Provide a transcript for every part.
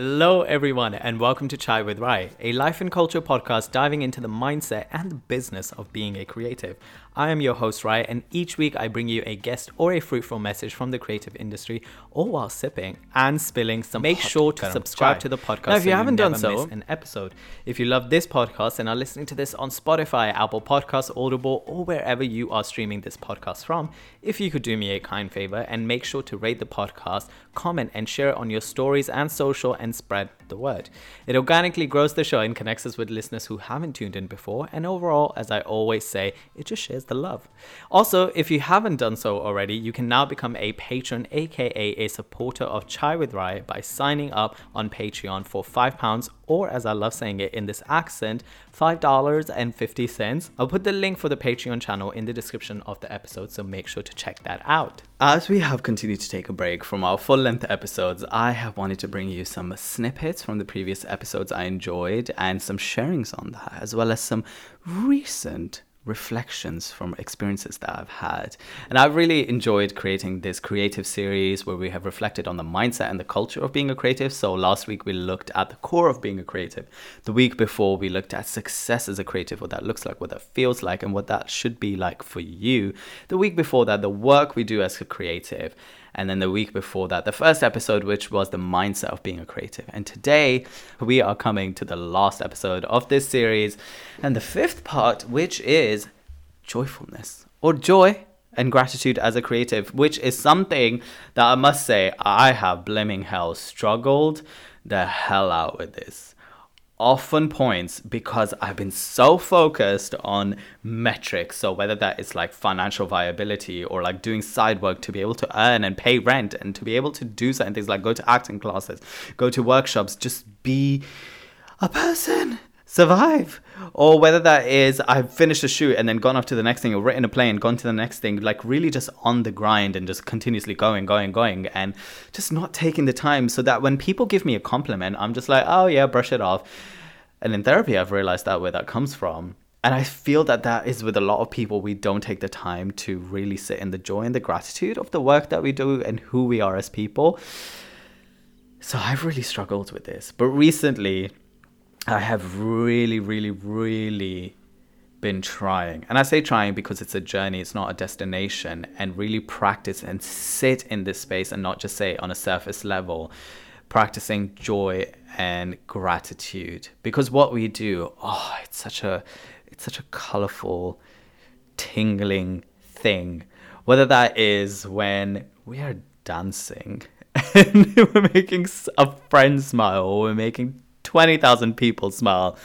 Hello, everyone, and welcome to Chai with Rai, a life and culture podcast diving into the mindset and the business of being a creative. I am your host, Rai, and each week I bring you a guest or a fruitful message from the creative industry, all while sipping and spilling some. Make sure to subscribe chai. to the podcast. Now, if you so haven't you done so, an episode. If you love this podcast and are listening to this on Spotify, Apple Podcasts, Audible, or wherever you are streaming this podcast from, if you could do me a kind favor and make sure to rate the podcast, comment, and share it on your stories and social, and spread the word. It organically grows the show and connects us with listeners who haven't tuned in before, and overall, as I always say, it just shares the love. Also, if you haven't done so already, you can now become a patron, aka a supporter of Chai with Rai, by signing up on Patreon for £5 or as I love saying it in this accent, $5.50. I'll put the link for the Patreon channel in the description of the episode, so make sure to check that out. As we have continued to take a break from our full length episodes, I have wanted to bring you some snippets from the previous episodes I enjoyed and some sharings on that, as well as some recent reflections from experiences that I've had. And I've really enjoyed creating this creative series where we have reflected on the mindset and the culture of being a creative. So last week we looked at the core of being a creative. The week before we looked at success as a creative, what that looks like, what that feels like, and what that should be like for you. The week before that, the work we do as a creative and then the week before that, the first episode, which was the mindset of being a creative. And today, we are coming to the last episode of this series, and the fifth part, which is joyfulness or joy and gratitude as a creative, which is something that I must say I have blaming hell struggled the hell out with this often points because I've been so focused on metrics. So whether that is like financial viability or like doing side work to be able to earn and pay rent and to be able to do certain things like go to acting classes, go to workshops, just be a person survive. Or whether that is I've finished a shoot and then gone off to the next thing or written a play and gone to the next thing like really just on the grind and just continuously going going going and just not taking the time so that when people give me a compliment I'm just like oh yeah brush it off. And in therapy I've realized that where that comes from. And I feel that that is with a lot of people we don't take the time to really sit in the joy and the gratitude of the work that we do and who we are as people. So I've really struggled with this. But recently I have really, really, really been trying. And I say trying because it's a journey, it's not a destination, and really practice and sit in this space and not just say on a surface level, practicing joy and gratitude. Because what we do, oh, it's such a it's such a colorful, tingling thing. Whether that is when we are dancing and we're making a friend smile or we're making 20,000 people smile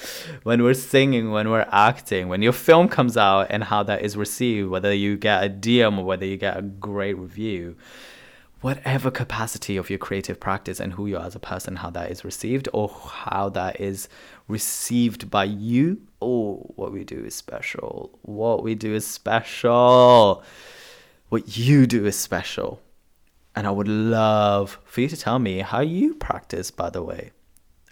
when we're singing, when we're acting, when your film comes out and how that is received, whether you get a DM or whether you get a great review. Whatever capacity of your creative practice and who you are as a person, how that is received or how that is received by you. Oh, what we do is special. What we do is special. What you do is special. And I would love for you to tell me how you practice, by the way.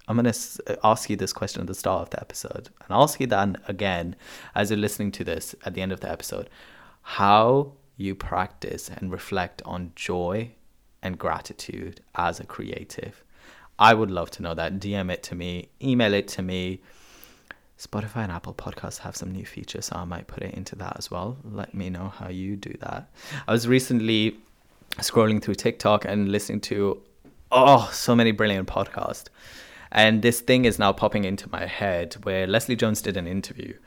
I'm going to uh, ask you this question at the start of the episode and ask you that again as you're listening to this at the end of the episode. How you practice and reflect on joy and gratitude as a creative. I would love to know that. DM it to me, email it to me. Spotify and Apple Podcasts have some new features, so I might put it into that as well. Let me know how you do that. I was recently scrolling through TikTok and listening to oh so many brilliant podcasts and this thing is now popping into my head where Leslie Jones did an interview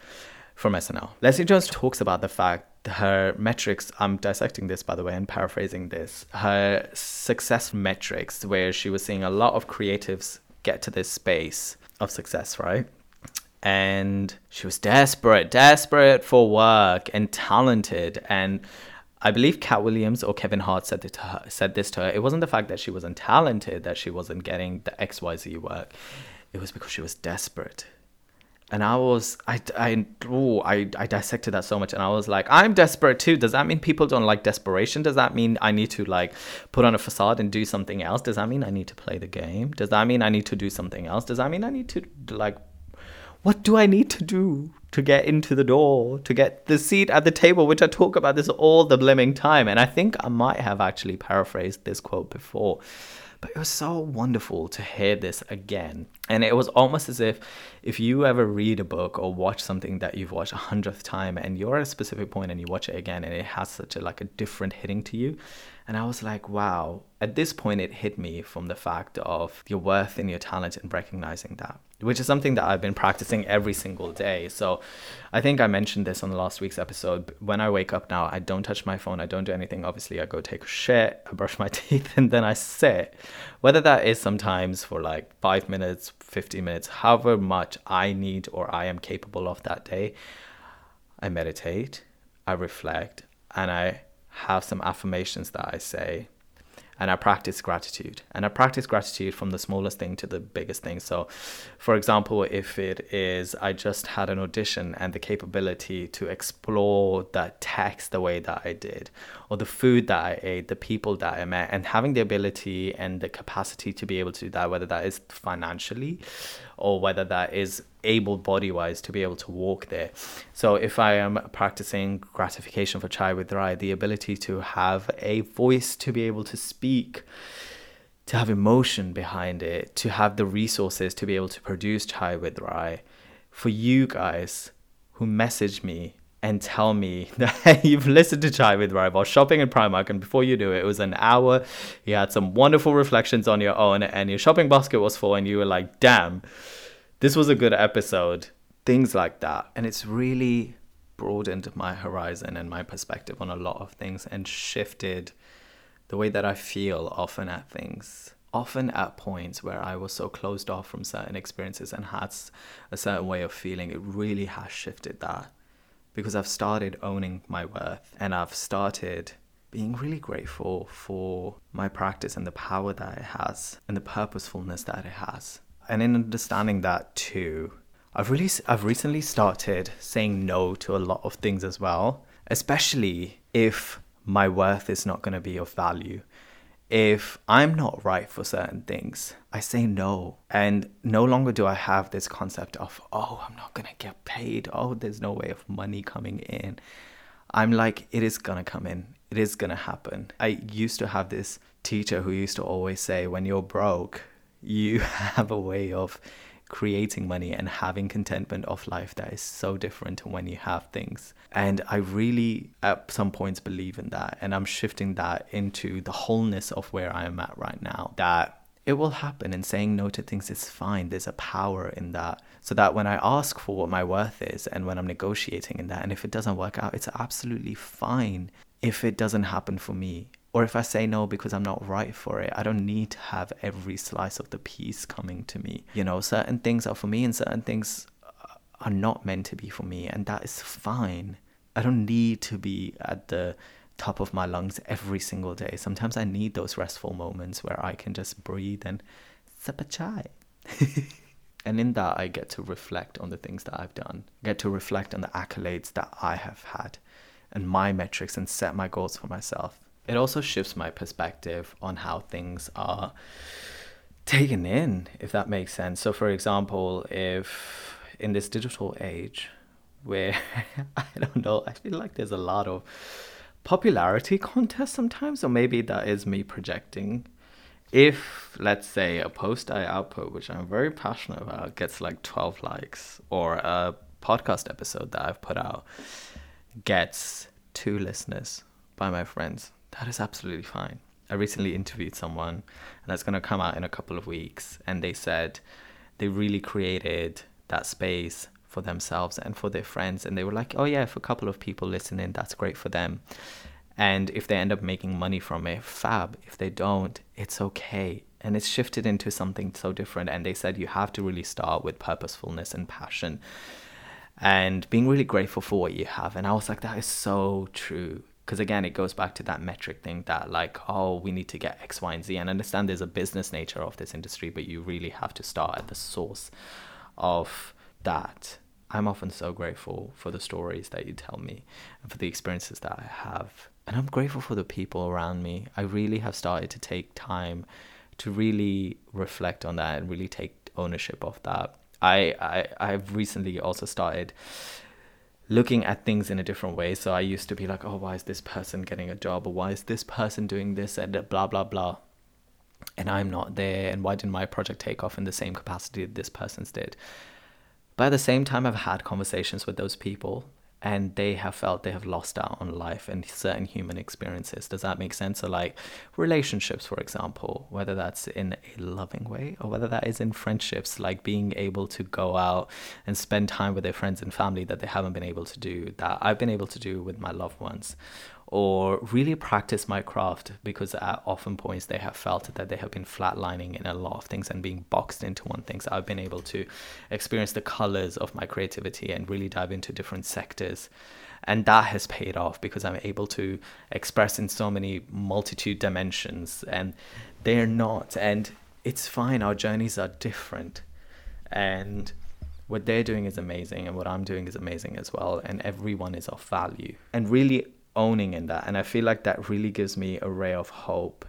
from SNL. Leslie Jones talks about the fact her metrics, I'm dissecting this by the way and paraphrasing this, her success metrics, where she was seeing a lot of creatives get to this space of success, right? And she was desperate, desperate for work and talented. And I believe Katt Williams or Kevin Hart said, to her, said this to her. It wasn't the fact that she wasn't talented, that she wasn't getting the XYZ work. It was because she was desperate. And I was, I, I, ooh, I, I dissected that so much. And I was like, I'm desperate too. Does that mean people don't like desperation? Does that mean I need to like put on a facade and do something else? Does that mean I need to play the game? Does that mean I need to do something else? Does that mean I need to like what do I need to do to get into the door, to get the seat at the table, which I talk about this all the blimmin' time. And I think I might have actually paraphrased this quote before. But it was so wonderful to hear this again. And it was almost as if if you ever read a book or watch something that you've watched a hundredth time and you're at a specific point and you watch it again and it has such a like a different hitting to you. And I was like, wow. At this point it hit me from the fact of your worth and your talent and recognizing that which is something that I've been practicing every single day. So I think I mentioned this on the last week's episode. When I wake up now, I don't touch my phone, I don't do anything. Obviously, I go take a shit, I brush my teeth, and then I sit. Whether that is sometimes for like five minutes, 50 minutes, however much I need or I am capable of that day, I meditate, I reflect, and I have some affirmations that I say and I practice gratitude. And I practice gratitude from the smallest thing to the biggest thing. So, for example, if it is I just had an audition and the capability to explore that text the way that I did, or the food that I ate, the people that I met, and having the ability and the capacity to be able to do that, whether that is financially or whether that is able body wise to be able to walk there. So if I am practicing gratification for Chai with Rai, the ability to have a voice to be able to speak, to have emotion behind it, to have the resources to be able to produce Chai with Rai, for you guys who message me and tell me that you've listened to Chai with Rai while shopping at Primark, and before you do it, it was an hour. You had some wonderful reflections on your own, and your shopping basket was full, and you were like, damn, this was a good episode. Things like that. And it's really broadened my horizon and my perspective on a lot of things and shifted the way that I feel often at things. Often at points where I was so closed off from certain experiences and had a certain way of feeling, it really has shifted that because I've started owning my worth and I've started being really grateful for my practice and the power that it has and the purposefulness that it has. And in understanding that too, I've really I've recently started saying no to a lot of things as well, especially if my worth is not going to be of value if I'm not right for certain things, I say no. And no longer do I have this concept of, oh, I'm not going to get paid. Oh, there's no way of money coming in. I'm like, it is going to come in. It is going to happen. I used to have this teacher who used to always say, when you're broke, you have a way of creating money and having contentment of life that is so different to when you have things. And I really, at some points, believe in that. And I'm shifting that into the wholeness of where I am at right now. That it will happen and saying no to things is fine. There's a power in that. So that when I ask for what my worth is and when I'm negotiating in that, and if it doesn't work out, it's absolutely fine if it doesn't happen for me or if I say no because I'm not right for it, I don't need to have every slice of the piece coming to me. You know, certain things are for me and certain things are not meant to be for me, and that is fine. I don't need to be at the top of my lungs every single day. Sometimes I need those restful moments where I can just breathe and sip a chai. and in that, I get to reflect on the things that I've done, get to reflect on the accolades that I have had and my metrics and set my goals for myself it also shifts my perspective on how things are taken in, if that makes sense. So, for example, if in this digital age where I don't know, I feel like there's a lot of popularity contests sometimes, or maybe that is me projecting. If, let's say, a post I output, which I'm very passionate about, gets like 12 likes, or a podcast episode that I've put out gets two listeners by my friends, that is absolutely fine. I recently interviewed someone, and that's going to come out in a couple of weeks, and they said they really created that space for themselves and for their friends. And they were like, oh, yeah, if a couple of people listen in, that's great for them. And if they end up making money from it, fab. If they don't, it's okay. And it's shifted into something so different. And they said you have to really start with purposefulness and passion and being really grateful for what you have. And I was like, that is so true because again it goes back to that metric thing that like oh we need to get x y and z. And understand there's a business nature of this industry but you really have to start at the source of that. I'm often so grateful for the stories that you tell me and for the experiences that i have. And i'm grateful for the people around me. I really have started to take time to really reflect on that and really take ownership of that. I, I I've recently also started looking at things in a different way. So I used to be like, oh, why is this person getting a job, or why is this person doing this, and blah blah blah, and I'm not there, and why didn't my project take off in the same capacity that this person's did? But at the same time, I've had conversations with those people and they have felt they have lost out on life and certain human experiences. Does that make sense? So, like relationships, for example, whether that's in a loving way or whether that is in friendships, like being able to go out and spend time with their friends and family that they haven't been able to do, that I've been able to do with my loved ones, or really practice my craft because at often points they have felt that they have been flatlining in a lot of things and being boxed into one thing. So I've been able to experience the colors of my creativity and really dive into different sectors. And that has paid off because I'm able to express in so many multitude dimensions and they're not. And it's fine, our journeys are different. And what they're doing is amazing and what I'm doing is amazing as well. And everyone is of value. And really owning in that. And I feel like that really gives me a ray of hope,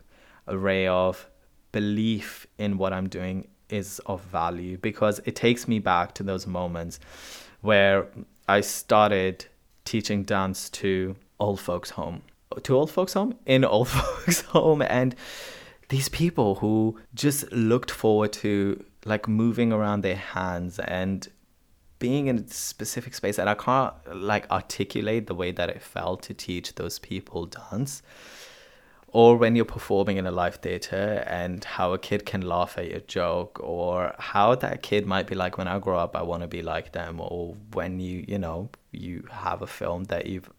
a ray of belief in what I'm doing is of value because it takes me back to those moments where I started teaching dance to old folks home. To old folks home? In old folks home. And these people who just looked forward to like moving around their hands and being in a specific space and I can't like articulate the way that it felt to teach those people dance. Or when you're performing in a live theater and how a kid can laugh at your joke, or how that kid might be like, when I grow up, I want to be like them, or when you, you know, you have a film that you've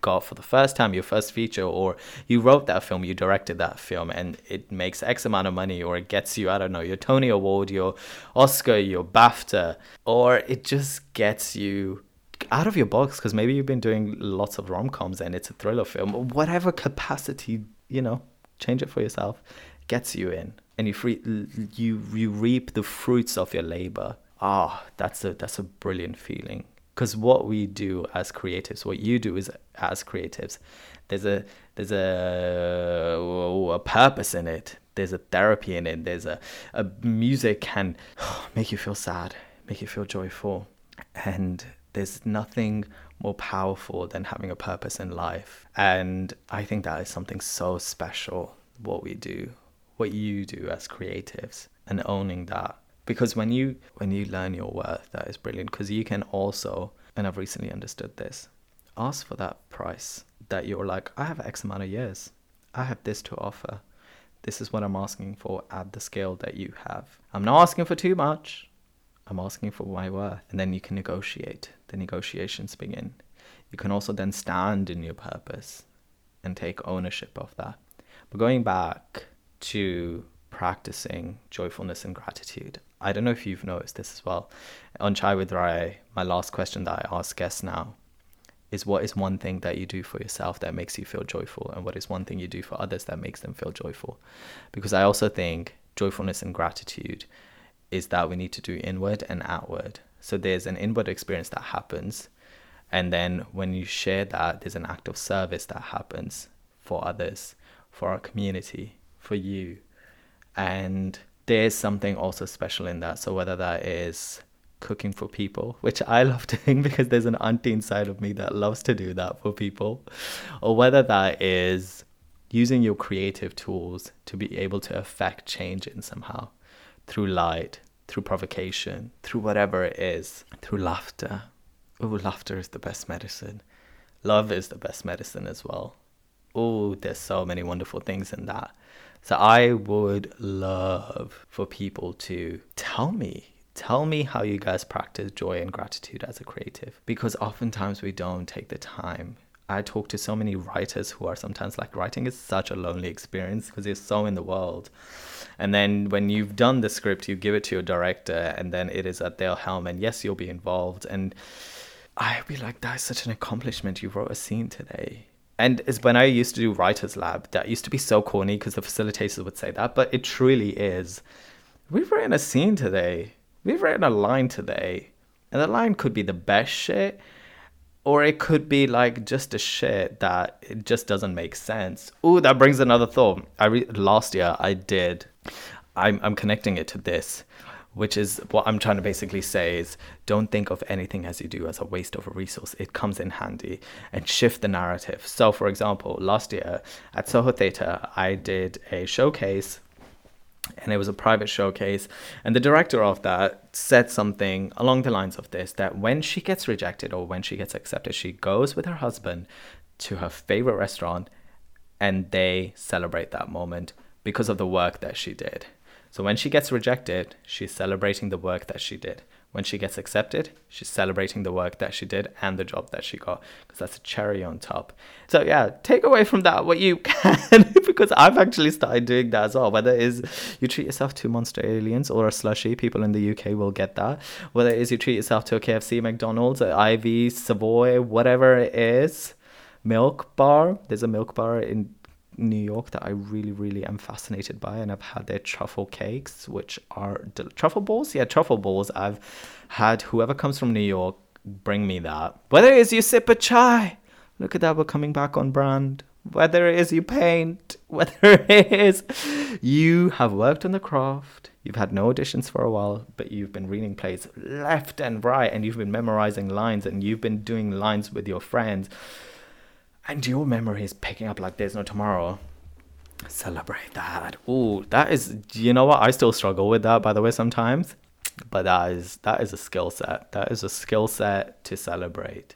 got for the first time, your first feature, or you wrote that film, you directed that film, and it makes X amount of money, or it gets you, I don't know, your Tony Award, your Oscar, your BAFTA, or it just gets you out of your box because maybe you've been doing lots of rom coms and it's a thriller film, whatever capacity, you know, change it for yourself, gets you in, and you free, you you reap the fruits of your labor. Ah, oh, that's a that's a brilliant feeling because what we do as creatives what you do is as creatives there's a there's a, a purpose in it. There's a therapy in it. There's a, a music can make you feel sad make you feel joyful. And there's nothing more powerful than having a purpose in life. And i think that is something so special what we do what you do as creatives and owning that because when you when you learn your worth that is brilliant. Because you can also and i've recently understood this ask for that price that you're like i have x amount of years. I have this to offer. This is what i'm asking for at the scale that you have. I'm not asking for too much. I'm asking for my worth. And then you can negotiate. The negotiations begin. You can also then stand in your purpose and take ownership of that. But going back to practicing joyfulness and gratitude I don't know if you've noticed this as well. On Chai with Rai, my last question that I ask guests now is what is one thing that you do for yourself that makes you feel joyful and what is one thing you do for others that makes them feel joyful? Because I also think joyfulness and gratitude is that we need to do inward and outward. So there's an inward experience that happens and then when you share that there's an act of service that happens for others, for our community, for you. And there's something also special in that. So whether that is cooking for people, which I love doing because there's an auntie inside of me that loves to do that for people, or whether that is using your creative tools to be able to affect change in somehow through light, through provocation, through whatever it is, through laughter. Oh, laughter is the best medicine. Love is the best medicine as well. Oh, there's so many wonderful things in that. So I would love for people to tell me tell me how you guys practice joy and gratitude as a creative. Because oftentimes we don't take the time. I talk to so many writers who are sometimes like writing is such a lonely experience because you're so in the world. And then when you've done the script you give it to your director and then it is at their helm and yes you'll be involved. And i'd be like that's such an accomplishment. You wrote a scene today and it's when I used to do writers lab, that used to be so corny because the facilitators would say that, but it truly is. We've written a scene today. We've written a line today, and the line could be the best shit, or it could be like just a shit that it just doesn't make sense. Ooh, that brings another thought. I re- last year I did. I'm I'm connecting it to this. Which is what I'm trying to basically say is don't think of anything as you do as a waste of a resource. It comes in handy and shift the narrative. So, for example, last year at Soho Theatre, I did a showcase and it was a private showcase and the director of that said something along the lines of this that when she gets rejected or when she gets accepted she goes with her husband to her favorite restaurant and they celebrate that moment because of the work that she did so when she gets rejected she's celebrating the work that she did when she gets accepted, she's celebrating the work that she did and the job that she got because that's a cherry on top. So yeah, take away from that what you can because I've actually started doing that as well. Whether it is you treat yourself to Monster Aliens or a slushy, people in the UK will get that. Whether it is you treat yourself to a KFC, McDonald's, Ivy, Savoy, whatever it is, milk bar. There's a milk bar in New York that I really, really am fascinated by, and I've had their truffle cakes, which are del- truffle balls. Yeah, truffle balls. I've had whoever comes from New York bring me that. Whether it is you sip a chai, look at that, we're coming back on brand. Whether it is you paint, whether it is you have worked on the craft, you've had no auditions for a while, but you've been reading plays left and right, and you've been memorizing lines, and you've been doing lines with your friends and your memory is picking up like there's no tomorrow? Celebrate that. Ooh, that is you know what? I still struggle with that by the way sometimes. But that is that is a skill set. That is a skill set to celebrate.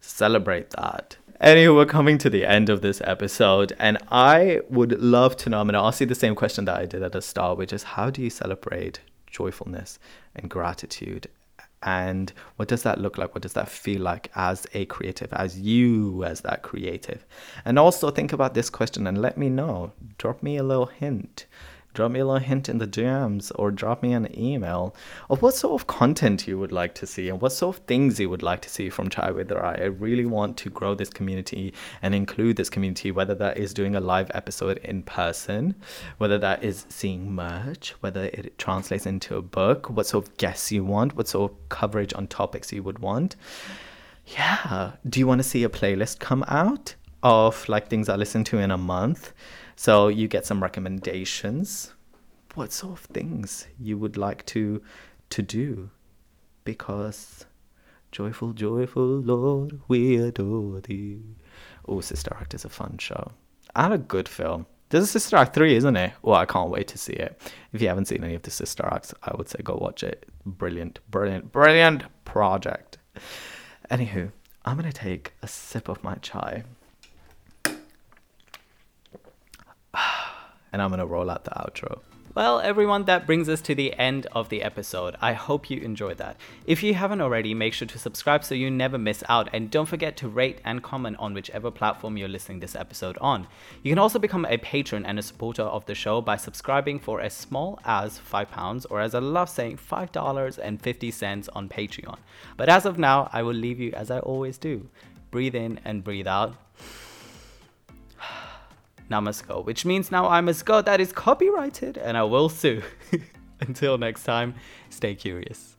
Celebrate that. Anyway, we're coming to the end of this episode, and I would love to know. I'm going to ask you the same question that I did at the start, which is how do you celebrate joyfulness and gratitude and what does that look like? What does that feel like as a creative as you as that creative? And also think about this question and let me know. Drop me a little hint drop me a little hint in the DMs or drop me an email of what sort of content you would like to see and what sort of things you would like to see from Chai with Rai. I really want to grow this community and include this community, whether that is doing a live episode in person, whether that is seeing merch, whether it translates into a book, what sort of guests you want, what sort of coverage on topics you would want. Yeah. Do you want to see a playlist come out of like things I listen to in a month? So you get some recommendations. What sort of things you would like to to do? Because joyful, joyful Lord, we adore thee. Oh, Sister Act is a fun show and a good film. There's a Sister Act 3, isn't it? Well, I can't wait to see it. If you haven't seen any of the Sister Acts, I would say go watch it. Brilliant, brilliant, brilliant project. Anywho, I'm going to take a sip of my chai. And I'm gonna roll out the outro. Well, everyone, that brings us to the end of the episode. I hope you enjoyed that. If you haven't already, make sure to subscribe so you never miss out. And don't forget to rate and comment on whichever platform you're listening this episode on. You can also become a patron and a supporter of the show by subscribing for as small as £5 or as I love saying, $5.50 on Patreon. But as of now, I will leave you as I always do. Breathe in and breathe out go, which means now I must go. That is copyrighted and I will sue. Until next time, stay curious.